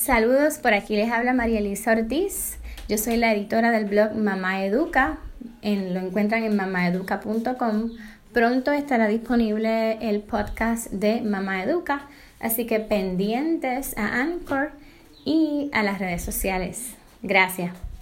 Saludos, por aquí les habla María Elisa Ortiz. Yo soy la editora del blog Mamá Educa. En, lo encuentran en mamaeduca.com. Pronto estará disponible el podcast de Mamá Educa, así que pendientes a Anchor y a las redes sociales. Gracias.